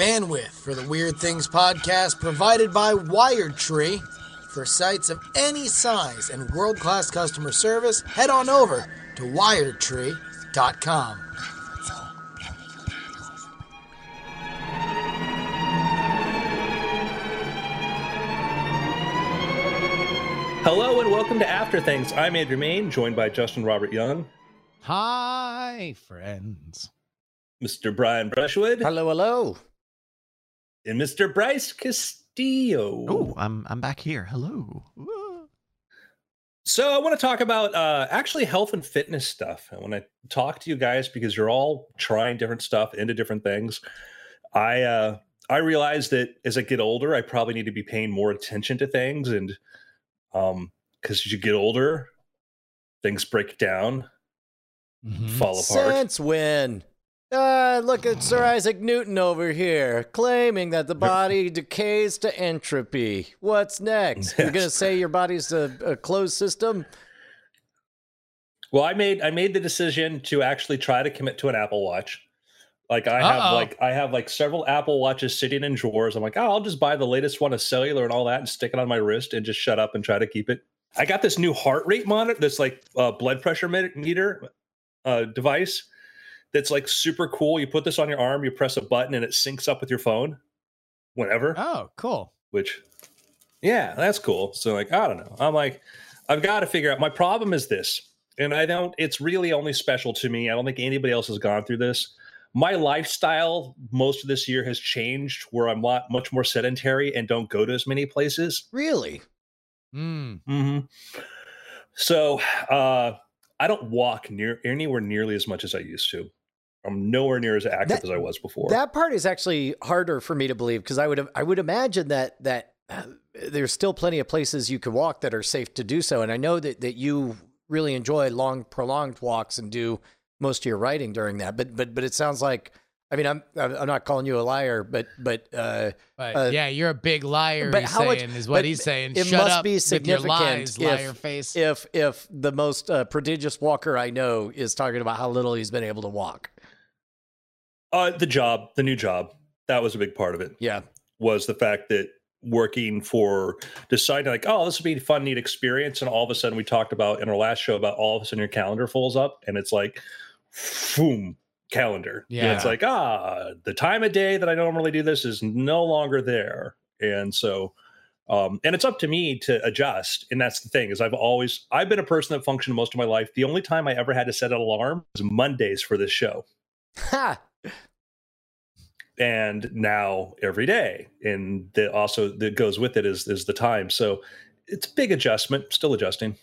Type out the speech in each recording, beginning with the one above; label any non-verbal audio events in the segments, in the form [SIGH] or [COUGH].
Bandwidth for the Weird Things podcast provided by Wired Tree. For sites of any size and world class customer service, head on over to wiredtree.com. Hello and welcome to After Things. I'm Andrew Mayne, joined by Justin Robert Young, Hi, friends. Mr. Brian Brushwood, Hello, hello. And Mr. Bryce Castillo. Oh, I'm I'm back here. Hello. Ooh. So I want to talk about uh, actually health and fitness stuff. I want to talk to you guys because you're all trying different stuff into different things. I uh, I realize that as I get older, I probably need to be paying more attention to things, and um, because as you get older, things break down, Mhm. fall apart. Since when? Uh, look at Sir Isaac Newton over here, claiming that the body decays to entropy. What's next? [LAUGHS] You're gonna say your body's a, a closed system? Well, I made I made the decision to actually try to commit to an Apple Watch. Like I have Uh-oh. like I have like several Apple Watches sitting in drawers. I'm like, oh, I'll just buy the latest one of cellular and all that and stick it on my wrist and just shut up and try to keep it. I got this new heart rate monitor, this like uh, blood pressure meter uh, device that's like super cool. You put this on your arm, you press a button, and it syncs up with your phone whenever Oh, cool. which yeah that's cool so like i don't know i'm like i've got to figure out my problem is this and i don't it's really only special to me i don't think anybody else has gone through this my lifestyle most of this year has changed where i'm lot much more sedentary and don't go to as many places Really? Mm. hmm so uh i don't walk near anywhere nearly as much as i used to i'm nowhere near as active That- as i was before That part is actually harder for me to believe because I would I would imagine that that uh, there's still plenty of places you can walk that are safe to do so, and I know that that you really enjoy long prolonged walks and do most of your writing during that. But but but it sounds like I mean I'm I'm I'm not calling you a liar, but but uh, But Uh, yeah, you're a big liar. but he's how much- is what but he's saying. it Shut must up be your significant lies, if- liar face. if if the most uh, prodigious walker I know is talking about how little he's been able to walk, uh the job the new job that was a big part of it. Yeah, was the fact that working for deciding like oh this would be a fun neat experience and all of a sudden we talked about in our last show about all of a sudden your calendar fills up and it's like boom calendar. Yeah Yeah. it's like ah the time of day that i normally do this is no longer there. And so um, and it's up to me to adjust and that's the thing is i've always i've been a person that functioned most of my life. The only time i ever had to set an alarm was mondays for this show. Ha, and now every day and that also that goes with it is is the time so it's a big adjustment still adjusting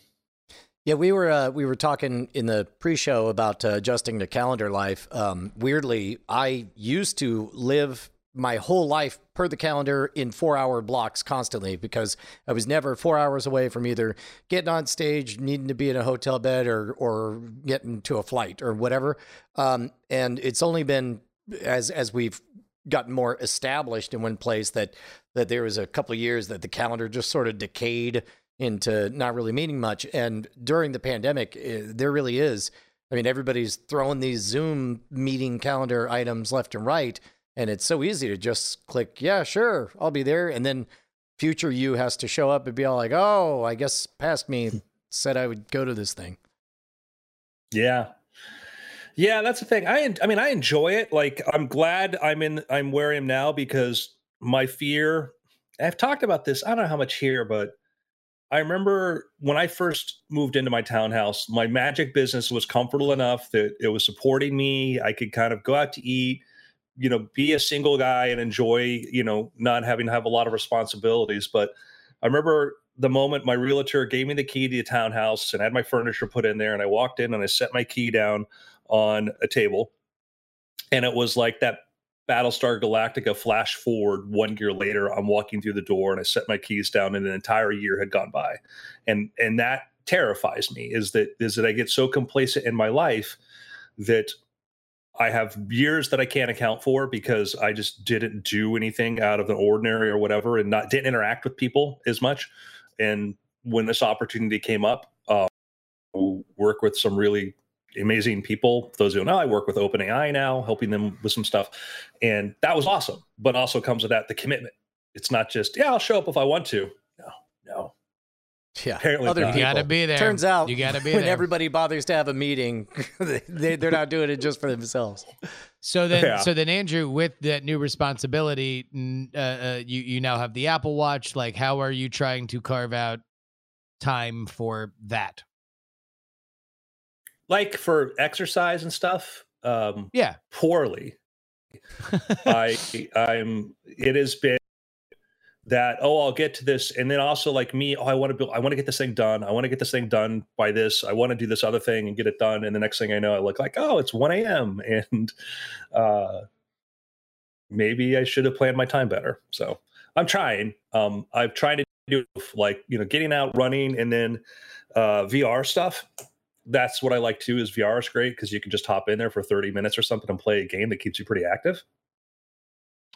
Yeah, we were uh, we were talking in the pre-show about uh, adjusting to calendar life. Um, weirdly, I used to live my whole life per the calendar in four-hour blocks constantly because I was never four hours away from either getting on stage, needing to be in a hotel bed, or or getting to a flight or whatever. Um, and it's only been as as we've gotten more established in one place that that there was a couple of years that the calendar just sort of decayed into not really meaning much. And during the pandemic, eh, there really is. I mean, everybody's throwing these Zoom meeting calendar items left and right, and it's so easy to just click, yeah, sure, I'll be there. And then future you has to show up and be all like, oh, I guess past me [LAUGHS] said I would go to this thing. yeah yeah that's the thing. I i mean i enjoy it. Like i'm glad i'm in i'm where i am now because my fear i've talked about this i don't know how much here but i remember when i first moved into my townhouse my magic business was comfortable enough that it was supporting me. I could kind of go out to eat you know be a single guy and enjoy you know not having to have a lot of responsibilities. But i remember the moment my realtor gave me the key to the townhouse and had my furniture put in there and i walked in and i set my key down on a table and it was like that battlestar galactica flash forward one year later i'm walking through the door and i set my keys down and an entire year had gone by and and that terrifies me is that is that i get so complacent in my life that I have years that I can't account for because I just didn't do anything out of the ordinary or whatever, and not didn't interact with people as much. And when this opportunity came up, uh, work with some really amazing people. Those who know, I work with OpenAI now, helping them with some stuff, and that was awesome. But also comes with that the commitment. It's not just yeah, I'll show up if I want to. No, no. Yeah, Apparently other not. You people. gotta be there. Turns out, you gotta be when there. everybody bothers to have a meeting, [LAUGHS] they, they're not doing it just for themselves. So then, Yeah. so then, Andrew, with that new responsibility, uh, uh, you you now have the Apple Watch. Like, how are you trying to carve out time for that? Like for exercise and stuff, um, Yeah, poorly. [LAUGHS] I I'm it has been that oh I'll get to this and then also like me oh I want to build I want to get this thing done I want to get this thing done by this I want to do this other thing and get it done and the next thing I know I look like oh it's 1 a.m. [LAUGHS] and uh maybe I should have planned my time better so I'm trying um I've tried to do like you know getting out running and then uh VR stuff that's what I like too. Is VR is great because you can just hop in there for 30 minutes or something and play a game that keeps you pretty active.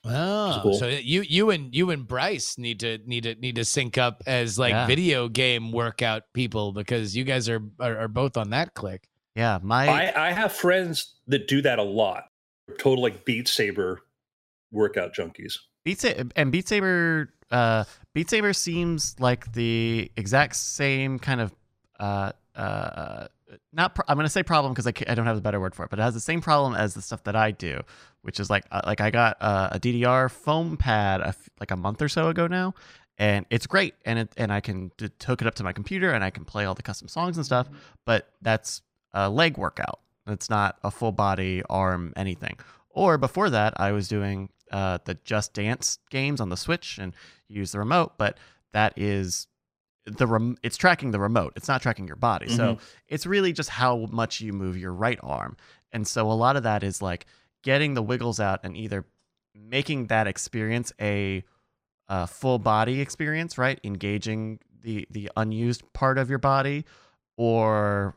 Oh, cool. so you you and you and Bryce need to need to need to sync up as like Yeah. video game workout people because you guys are are, are both on that click. Yeah, my I, I have friends that do that a lot. Total like Beat Saber workout junkies. Beat Saber and Beat Saber uh Beat Saber seems like the exact same kind of uh uh not pro- I'm going to say problem because I, I don't have a better word for it, but it has the same problem as the stuff that I do, which is like uh, like I got uh, a DDR foam pad like a month or so ago now, and it's great, and it and I can hook it up to my computer and I can play all the custom songs and stuff, but that's a leg workout. It's not a full body arm anything. Or before that, I was doing uh, the Just Dance games on the Switch and use the remote, but that is the rem- it's tracking the remote. It's not tracking your body. So mm-hmm. it's really just how much you move your right arm. And so a lot of that is like getting the wiggles out and either making that experience a, a full body experience, right? Engaging the the unused part of your body or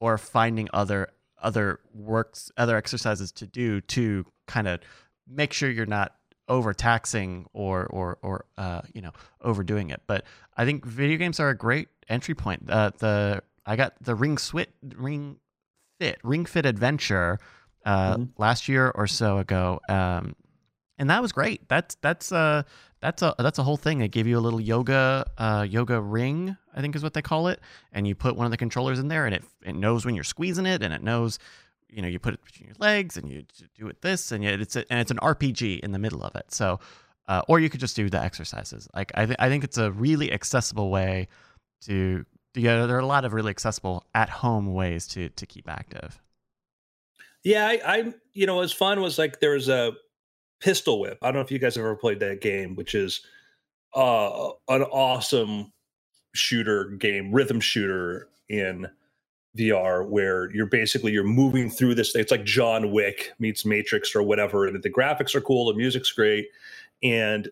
or finding other other works other exercises to do to kind of make sure you're not overtaxing or or or uh, you know overdoing it. But I think video games are a great entry point. Uh, the I got the Ring Swit Ring Fit Ring Fit Adventure uh, Mhm. last year or so ago, um, and that was great. That's that's uh that's a that's a whole thing. They give you a little yoga uh, yoga ring, I think is what they call it, and you put one of the controllers in there, and it it knows when you're squeezing it, and it knows you know you put it between your legs, and you do it this, and yet it's a, and it's an RPG in the middle of it. So, uh, or you could just do the exercises. Like I th- I think it's a really accessible way to yeah. There are a lot of really accessible at home ways to to keep active. Yeah, I, I you know, was fun was like there was a pistol whip. I don't know if you guys have ever played that game, which is uh an awesome shooter game, rhythm shooter in VR where you're basically you're moving through this thing. It's like John Wick meets Matrix or whatever. And the graphics are cool, the music's great. And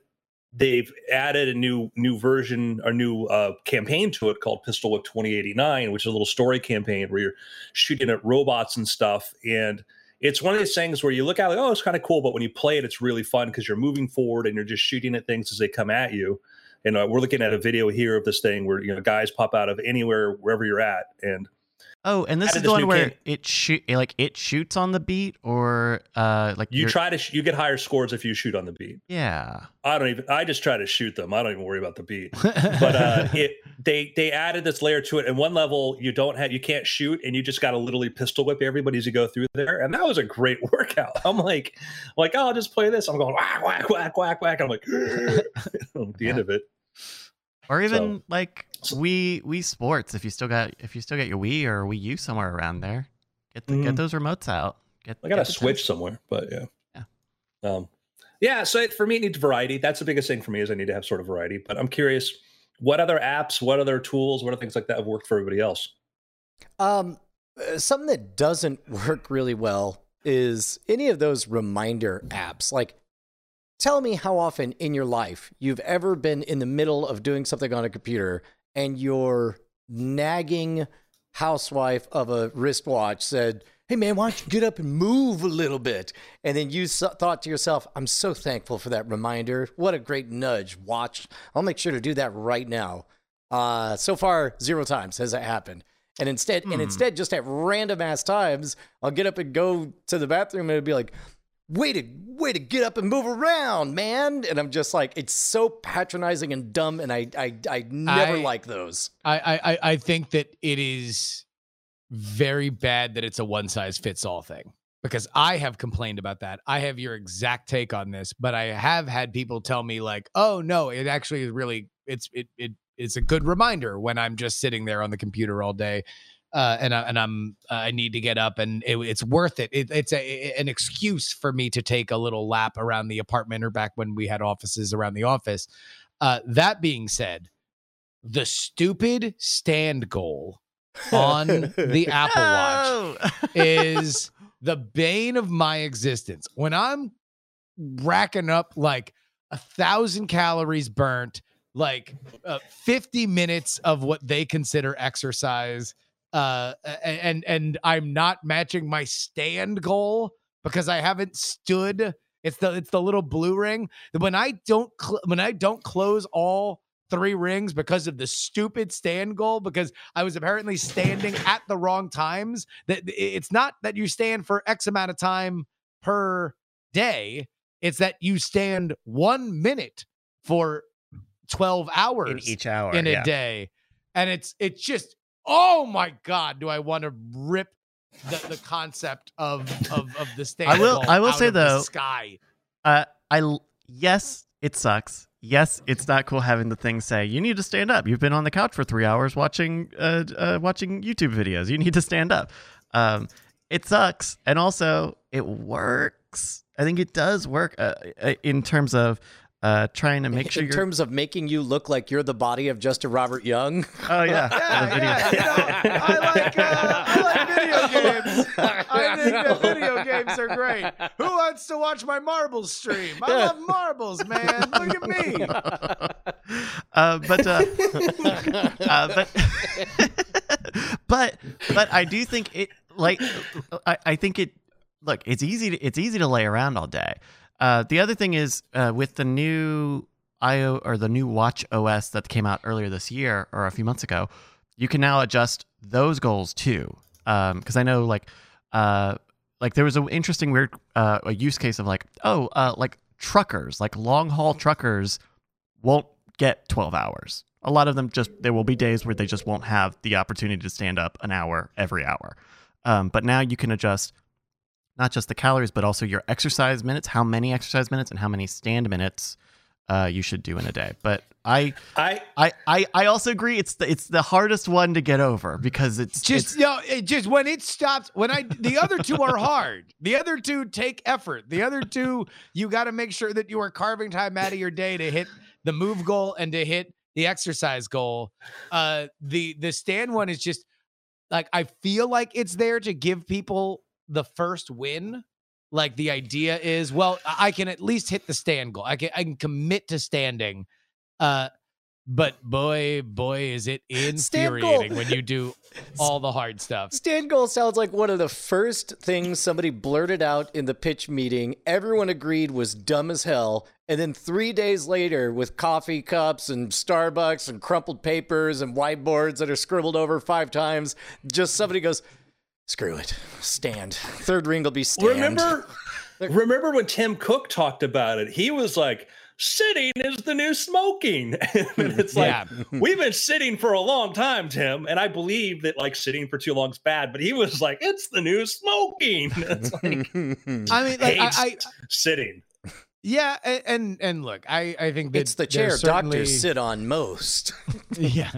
they've added a new new version, a new uh, campaign to it called Pistol Whip 2089, which is a little story campaign where you're shooting at robots and stuff. And it's one of these things where you look at it, like, oh, it's kind of cool, but when you play it, it's really fun because you're moving forward and you're just shooting at things as they come at you. And uh, we're looking at a video here of this thing where you know guys pop out of anywhere wherever you're at, and Oh, and this is the one where it shoot like it shoots on the beat, or uh, like you you're- try to sh- you get higher scores if you shoot on the beat. Yeah, I don't even I just try to shoot them. I don't even worry about the beat. [LAUGHS] But uh, it they they added this layer to it. And one level you don't have you can't shoot, and you just got to literally pistol whip everybody as you go through there. And that was a great [LAUGHS] workout. I'm like like oh, I'll just play this. I'm going whack whack whack whack whack. I'm like [LAUGHS] at the end of it. or even So- like Wii Wii Sports. If you still got if you still got your Wii or Wii U somewhere around there, get the, get Mhm. those remotes out. Get I got a get the switch touch- somewhere, but yeah. Yeah. Um, yeah. So it, for me, it needs variety. That's the biggest thing for me is I need to have sort of variety. But I'm curious, what other apps, what other tools, what other things like that have worked for everybody else? Um, uh, something that doesn't [LAUGHS] work really well is any of those reminder apps. Like, tell me how often in your life you've ever been in the middle of doing something on a computer and your nagging housewife of a wristwatch said, Hey man, why don't you get up and move a little bit? And then you so- thought to yourself, I'm so thankful for that reminder. What a great nudge. Watch. I'll make sure to do that right now. Uh, so far, zero times has that happened. And instead, and Hmm. instead, just at random ass times, I'll get up and go to the bathroom, and it'll be like, "Way to, way to get up and move around, man!" And I'm just like, it's so patronizing and dumb, and I, I, I never I- like those. I, I I- I think that it is very bad that it's a one size fits all thing because I have complained about that. I have your exact take on this, but I have had people tell me like, "Oh no, it actually is really it's it it it's a good reminder when I'm just sitting there on the computer all day." Uh, and I, and I'm uh, I need to get up and it, it's worth it. it. It's a an excuse for me to take a little lap around the apartment or back when we had offices around the office. Uh, that being said, the stupid stand goal [LAUGHS] on the Apple Watch is [LAUGHS] the bane of my existence. When I'm racking up like a thousand calories burnt, like uh, 50 minutes of what they consider exercise, uh, and and I'm not matching my stand goal because I haven't stood. It's the it's the little blue ring. When I don't cl- when I don't close all three rings because of the stupid stand goal because I was apparently standing at the wrong times. That it's not that you stand for X amount of time per day. It's that you stand one minute for 12 hours in each hour in a yeah. day. And it's it's just, oh my God, do I want to rip the, the concept of of of the stand will- I will say, though, sky. Uh, I yes, it sucks. Yes, it's not cool having the thing say you need to stand up. You've been on the couch for three hours watching uh, uh watching YouTube videos. You need to stand up. Um, it sucks, and also it works. I think it does work uh, uh, in terms of uh trying to make sure in you're. terms of making you look like you're the body of Justin Robert Young. oh yeah, [LAUGHS] Yeah, yeah, you know, I like uh, I like video [LAUGHS] games. I think that video games are great. Who wants to watch my marbles stream? I love marbles, man. Look at me. [LAUGHS] uh, but uh, uh, but but but I do think it like I, I think it look it's easy to, it's easy to lay around all day. Uh, the other thing is uh, with the new IO or the new Watch OS that came out earlier this year or a few months ago, you can now adjust those goals too. Because I know like uh, like there was an interesting weird uh, a use case of like oh uh, like truckers like long haul truckers won't get 12 hours. A lot of them just, there will be days where they just won't have the opportunity to stand up an hour every hour. Um, but now you can adjust not just the calories, but also your exercise minutes, how many exercise minutes and how many stand minutes uh, you should do in a day. But I, I I, I, I also agree it's the, it's the hardest one to get over because it's Just it's, no, it just when it stops. When I the other two are hard. The other two take effort. The other two you got to make sure that you are carving time out of your day to hit the move goal and to hit the exercise goal. Uh, the the stand one is just like I feel like it's there to give people the first win. Like the idea is, well, I can at least hit the stand goal. I can I can commit to standing. Uh, but boy, boy, is it [LAUGHS] infuriating when you do [LAUGHS] all the hard stuff. Stand goal sounds like one of the first things somebody blurted out in the pitch meeting. Everyone agreed was dumb as hell. And then three days later, with coffee cups and Starbucks and crumpled papers and whiteboards that are scribbled over five times, just somebody goes, screw it, stand. Third ring will be stand. remember remember when Tim Cook talked about it. He was like, "Sitting is the new smoking." [LAUGHS] and it's like Yeah. we've been sitting for a long time, Tim, and I believe that like sitting for too long is bad. But he was like, "It's the new smoking." [LAUGHS] it's like [LAUGHS] I mean, like, I, hates I sitting. yeah, and and look, I I think that it's the chair certainly- doctors sit on most. Yeah,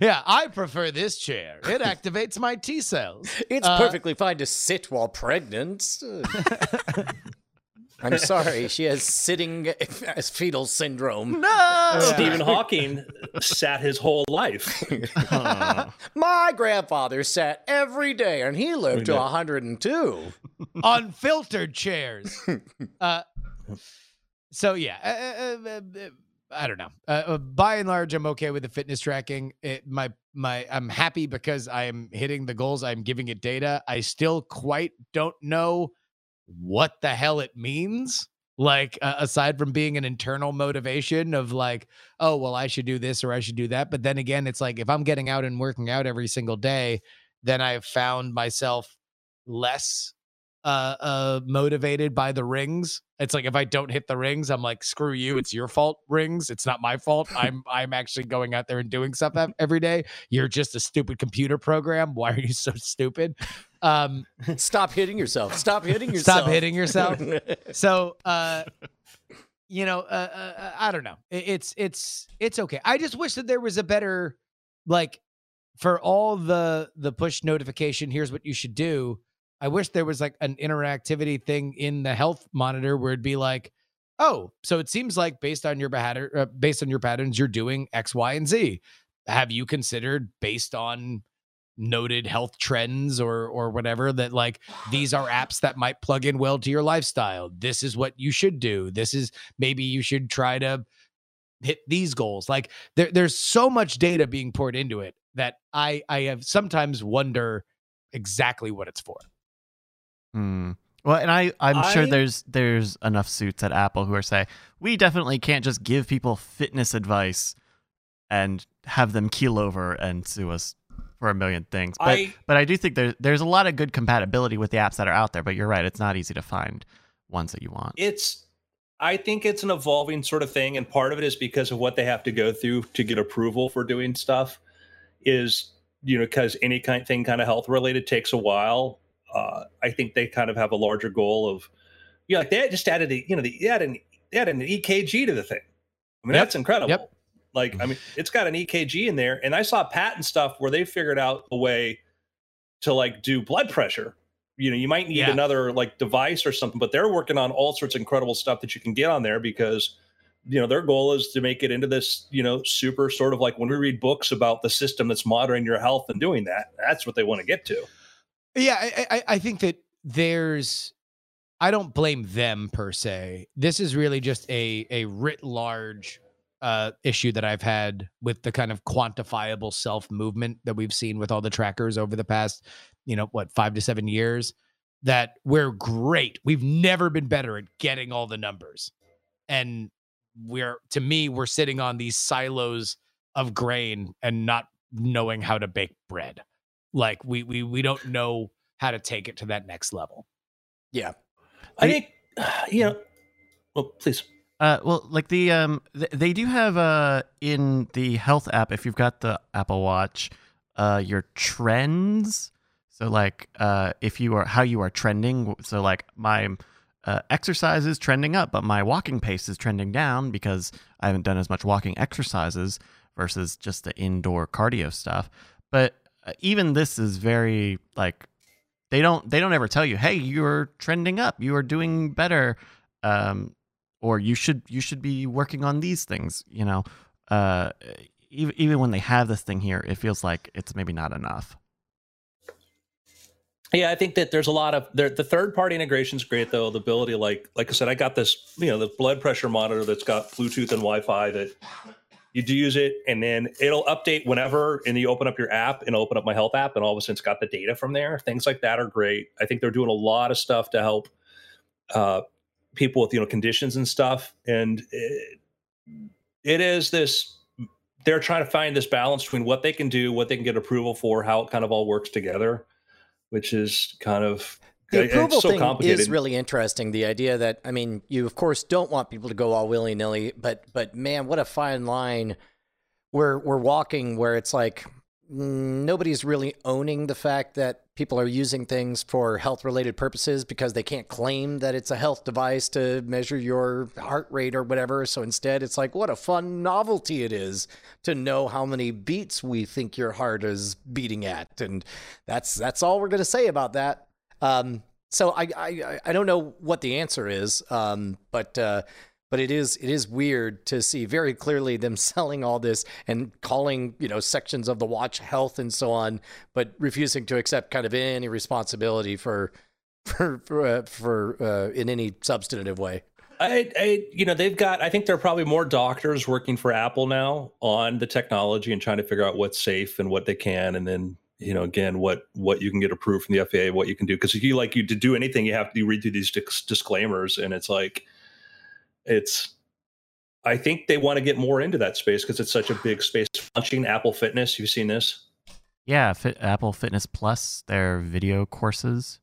yeah, I prefer this chair. It activates my T cells. [LAUGHS] It's Uh, perfectly fine to sit while pregnant. [LAUGHS] I'm sorry, she has sitting as fetal syndrome. no. Stephen Hawking sat his whole life. [LAUGHS] My grandfather sat every day and he lived to day. 102. unfiltered chairs. Uh, so yeah, uh, uh, uh, uh, I don't know. Uh, uh, by and large, I'm okay with the fitness tracking. It, my my, I'm happy because I am hitting the goals. I'm giving it data. I still quite don't know what the hell it means. like uh, aside from being an internal motivation of like oh well i should do this or i should do that but then again it's like if i'm getting out and working out every single day then i've found myself less uh, uh motivated by the rings. It's like if i don't hit the rings i'm like screw you it's your fault rings. It's not my fault. [LAUGHS] I'm i'm actually going out there and doing stuff every day. You're just a stupid computer program. Why are you so stupid? Um [LAUGHS] Stop hitting yourself. Stop hitting [LAUGHS] yourself. Stop hitting yourself. so uh you know uh, uh i don't know. It's it's it's okay. I just wish that there was a better like for all the the push notification here's what you should do i wish there was like an interactivity thing in the health monitor where it'd be like oh so it seems like based on your pattern uh, based on your patterns you're doing x y and z. Have you considered based on noted health trends or or whatever that like these are apps that might plug in well to your lifestyle? This is what you should do. This is maybe you should try to hit these goals. Like there, there's so much data being poured into it that i i have sometimes wonder exactly what it's for Hmm. Well, and I, I'm sure there's there's enough suits at Apple who are saying we definitely can't just give people fitness advice and have them keel over and sue us for a million things. But I but I do think there there's a lot of good compatibility with the apps that are out there. But you're right, it's not easy to find ones that you want. it's I think it's an evolving sort of thing, and part of it is because of what they have to go through to get approval for doing stuff. Is you know because any kind of thing kind of health related takes a while. Uh, I think they kind of have a larger goal of, you know, like they just added a, you know, they added an, they added an EKG to the thing. I mean, Yep. that's incredible. Yep. Like, I mean, it's got an EKG in there, and I saw patent stuff where they figured out a way to like do blood pressure. You know, you might need Yeah. another like device or something, but they're working on all sorts of incredible stuff that you can get on there because you know their goal is to make it into this you know super sort of like when we read books about the system that's monitoring your health and doing that that's what they want to get to Yeah, I, I, I think that there's. I don't blame them per se. This is really just a a writ large uh, issue that I've had with the kind of quantifiable self movement that we've seen with all the trackers over the past, you know, what five to seven years. That we're great. We've never been better at getting all the numbers, and we're to me we're sitting on these silos of grain and not knowing how to bake bread like we we we don't know how to take it to that next level yeah. i think [SIGHS] you know well please Uh, well, like the um, th- they do have uh in the health app if you've got the Apple Watch, uh, your trends. So like uh, if you are how you are trending. So like my uh, exercise is trending up, but my walking pace is trending down because I haven't done as much walking exercises versus just the indoor cardio stuff. But uh, even this is very like they don't they don't ever tell you, hey, you're trending up, you are doing better. Um, or you should you should be working on these things you know uh even, even when they have this thing here it feels like it's maybe not enough Yeah, I think that there's a lot of the third party integration is great though. The ability, like like I said, I got this you know the blood pressure monitor that's got Bluetooth and Wi-Fi that you do use it, and then it'll update whenever, and you open up your app and open up my health app, and all of a sudden it's got the data from there. Things like that are great. I think they're doing a lot of stuff to help uh, people with you know conditions and stuff, and it, it is this. They're trying to find this balance between what they can do, what they can get approval for, how it kind of all works together which is kind of The approval so thing is really interesting. The idea that I mean, you of course don't want people to go all willy nilly, but but man, what a fine line we're we're walking where it's like mm, nobody's really owning the fact that people are using things for health related purposes because they can't claim that it's a health device to measure your heart rate or whatever. So instead, it's like what a fun novelty it is to know how many beats we think your heart is beating at, and that's that's all we're going to say about that. Um, so I, I I don't know what the answer is, um, but uh, but it is it is weird to see very clearly them [LAUGHS] selling all this and calling you know sections of the watch health and so on, but refusing to accept kind of any responsibility for [LAUGHS] for for, uh, for uh, in any substantive way. I, I, you know, they've got. I think there are probably more doctors working for Apple now on the technology and trying to figure out what's safe and what they can, and then you know, again, what what you can get approved from the FAA, what you can do. Because if you like you to do anything, you have to you read through these dis- disclaimers, and it's like, It's I think they want to get more into that space because it's such a big space. Launching Apple Fitness, you've seen this? Yeah, Fit, Apple Fitness Plus, their video courses.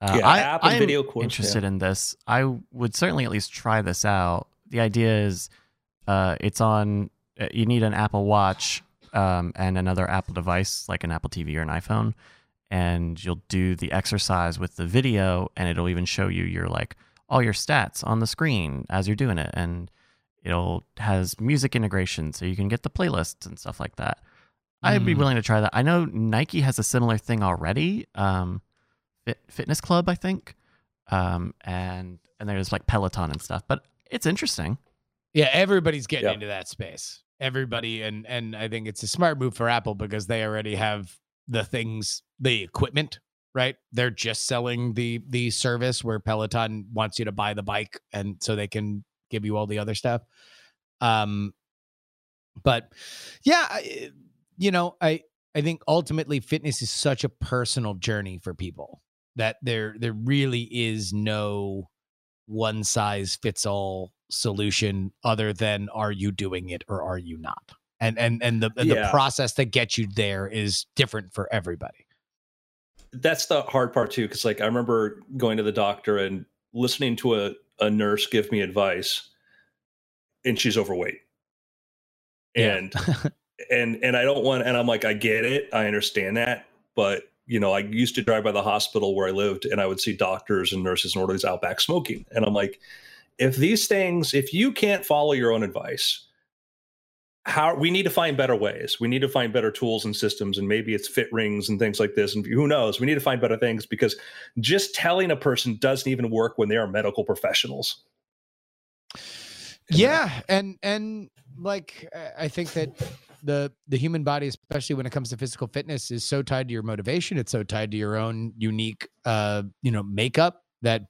Uh, Yeah, I, app and I'm video course, interested in this. I would certainly at least try this out. The idea is, uh, it's on. uh, You need an Apple Watch um, and another Apple device, like an Apple TV or an iPhone, and you'll do the exercise with the video, and it'll even show you your like all your stats on the screen as you're doing it, and it'll has music integration, so you can get the playlists and stuff like that. I'd be Mm. willing to try that. I know Nike has a similar thing already. Um, Fit, Fitness Club, I think, um, and and there's like Peloton and stuff. But it's interesting. Yeah, everybody's getting Yeah. into that space. Everybody, and and I think it's a smart move for Apple because they already have the things, the equipment, right? They're just selling the the service where Peloton wants you to buy the bike, and so they can give you all the other stuff. Um, but yeah, I, you know, I I think ultimately fitness is such a personal journey for people that there there really is no one size fits all solution other than are you doing it or are you not and and and the and the process that gets you there is different for everybody That's the hard part too, because like I remember going to the doctor and listening to a, a nurse give me advice, and she's overweight. Yeah. And and and I don't want and I'm like, I get it, I understand that, but you know, I used to drive by the hospital where I lived and I would see doctors and nurses and orderlies out back smoking. And I'm like, if these things, if you can't follow your own advice, how we need to find better ways. We need to find better tools and systems, and maybe it's fit rings and things like this. And who knows? We need to find better things because just telling a person doesn't even work when they are medical professionals. yeah and and like I- think that the the human body especially when it comes to physical fitness is so tied to your motivation it's so tied to your own unique uh you know makeup that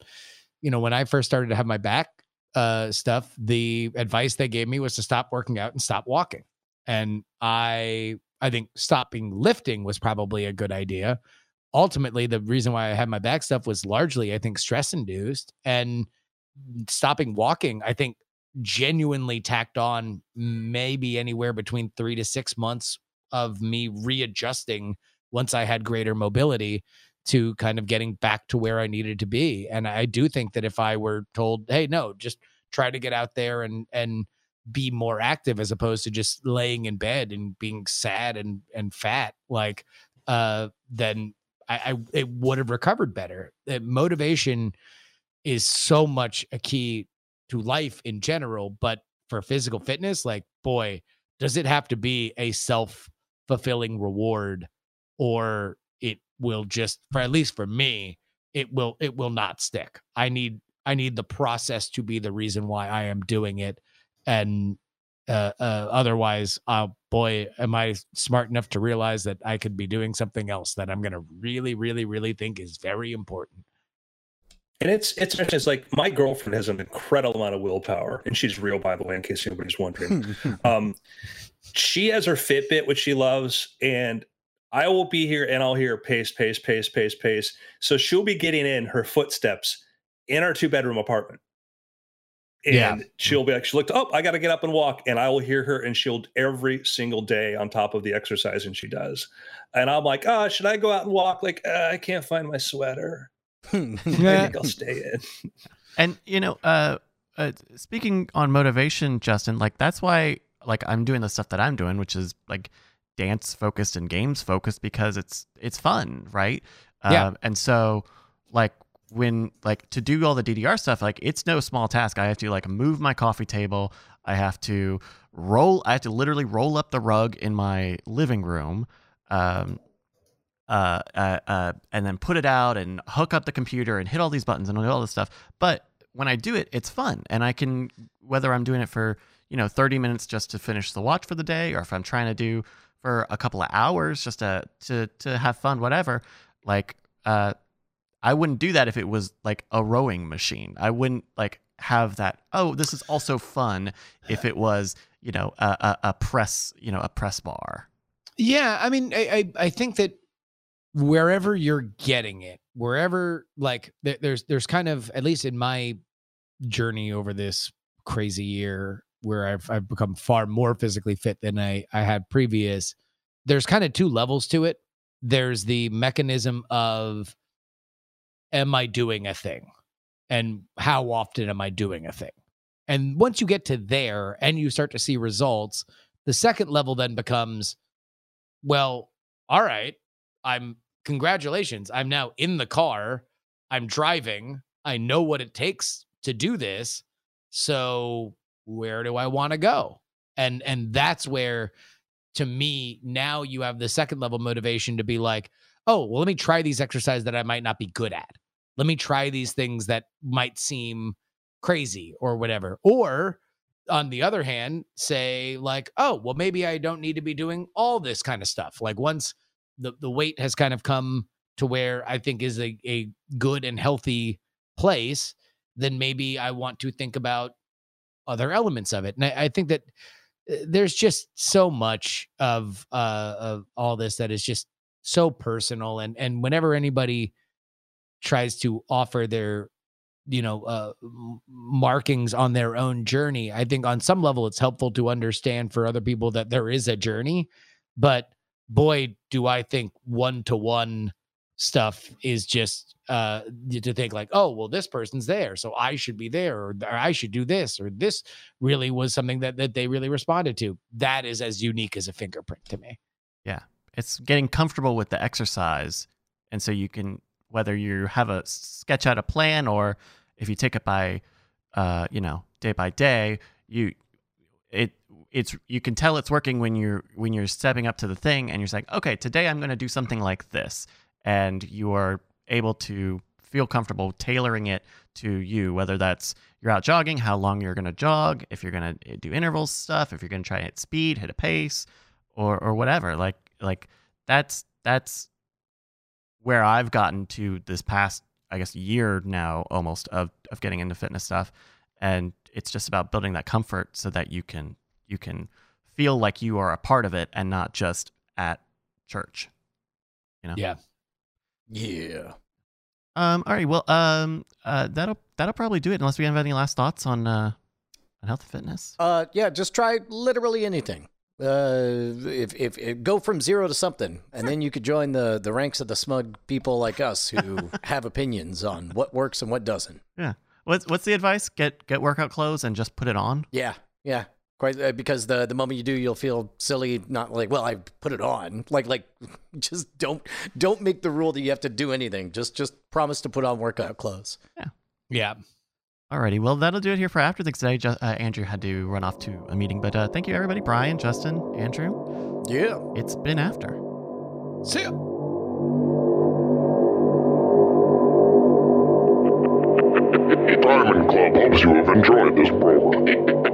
you know when i first started to have my back uh stuff the advice they gave me was to stop working out and stop walking. And i i think stopping lifting was probably a good idea. Ultimately the reason why i had my back stuff was largely i think stress induced. And stopping walking i think genuinely tacked on maybe anywhere between three to six months of me readjusting once I had greater mobility to kind of getting back to where I needed to be. And I do think that if I were told, hey, no, just try to get out there and and be more active as opposed to just laying in bed and being sad and and fat, like uh then I, I it would have recovered better. That motivation is so much a key to life in general, but for physical fitness, like boy, does it have to be a self fulfilling reward, or will just, for at least for me, it will it will not stick. I need I need the process to be the reason why I am doing it, and uh, uh, otherwise, uh, boy, am I smart enough to realize that I could be doing something else that I'm going to really, really, really think is very important. And it's it's interesting. It's like my girlfriend has an incredible amount of willpower, and she's real, by the way, in case anybody's wondering. [LAUGHS] um, she has her Fitbit, which she loves, and I will be here and I'll hear pace, pace, pace, pace, pace. So she'll be getting in her footsteps in our two bedroom apartment. And Yeah. she'll be like, she looked, oh, I got to get up and walk. And I will hear her and she'll every single day on top of the exercising she does. And I'm like, oh, should I go out and walk? Like, uh, I can't find my sweater. [LAUGHS] [LAUGHS] I think I'll stay in. And you know, uh, uh, speaking on motivation, Justin, like that's why like I'm doing the stuff that I'm doing, which is like dance focused and games focused because it's it's fun, right? Yeah. Um, and so like when like to do all the DDR stuff, like it's no small task. I have to like move my coffee table. I have to roll. I have to literally roll up the rug in my living room. Um, uh, uh, uh, and then put it out and hook up the computer and hit all these buttons and all this stuff. But when I do it, it's fun, and I can whether I'm doing it for you know 30 minutes just to finish the watch for the day, or if I'm trying to do for a couple of hours just to to to have fun, whatever. Like, uh, I wouldn't do that if it was like a rowing machine. I wouldn't like have that. Oh, this is also fun if it was you know a, a, a press you know a press bar. Yeah, I mean, I, I I think that wherever you're getting it, wherever like there, there's there's kind of at least in my journey over this crazy year where I've I've become far more physically fit than I I had previous. There's kind of two levels to it. There's the mechanism of am I doing a thing? And how often am I doing a thing? And once you get to there and you start to see results, the second level then becomes well, all right, I'm congratulations. I'm now in the car. I'm driving. I know what it takes to do this. So where do I want to go? And and that's where to me now you have the second level motivation to be like, "Oh, well let me try these exercises that I might not be good at. Let me try these things that might seem crazy or whatever." Or on the other hand, say like, "Oh, well maybe I don't need to be doing all this kind of stuff." Like once the the weight has kind of come to where I think is a a good and healthy place, then maybe I want to think about other elements of it. And I, I think that uh, there's just so much of uh of all this that is just so personal and and whenever anybody tries to offer their you know uh markings on their own journey i think on some level it's helpful to understand for other people that there is a journey but boy do i think one to one stuff is just uh to think like oh well this person's there so i should be there or, or i should do this or this really was something that that they really responded to. That is as unique as a fingerprint to me. Yeah. It's getting comfortable with the exercise and so you can whether you have a sketch out a plan or if you take it by uh you know day by day you it it's you can tell it's working when you're when you're stepping up to the thing and you're saying okay today i'm going to do something like this and you are able to feel comfortable tailoring it to you, whether that's you're out jogging, how long you're going to jog, if you're going to eh, do interval stuff, if you're going to try to hit speed, hit a pace, or or whatever. Like like that's that's where I've gotten to this past I guess year now almost of of getting into fitness stuff, and it's just about building that comfort so that you can you can feel like you are a part of it and not just at church. You know? Yeah. Yeah. Um. All right. Well. Um. Uh. That'll that'll probably do it. Unless we have any last thoughts on uh, on health and fitness. Uh. Yeah. Just try literally anything. Uh. If, if if go from zero to something, and then you could join the the ranks of the smug people like us who [LAUGHS] have opinions on what works and what doesn't. Yeah. What's what's the advice? Get get workout clothes and just put it on. Yeah. Yeah. Quite uh, because the the moment you do, you'll feel silly. Not like, well, I put it on. [LAUGHS] Like like, [LAUGHS] just don't don't make the rule that you have to do anything. Just just promise to put on workout clothes. Yeah. Yeah. Alrighty, well that'll do it here for after things today. Just, uh, Andrew had to run off to a meeting, but uh, thank you everybody, Brian, Justin, Andrew. Yeah. It's been after. See ya. Diamond Club hopes you have enjoyed this program.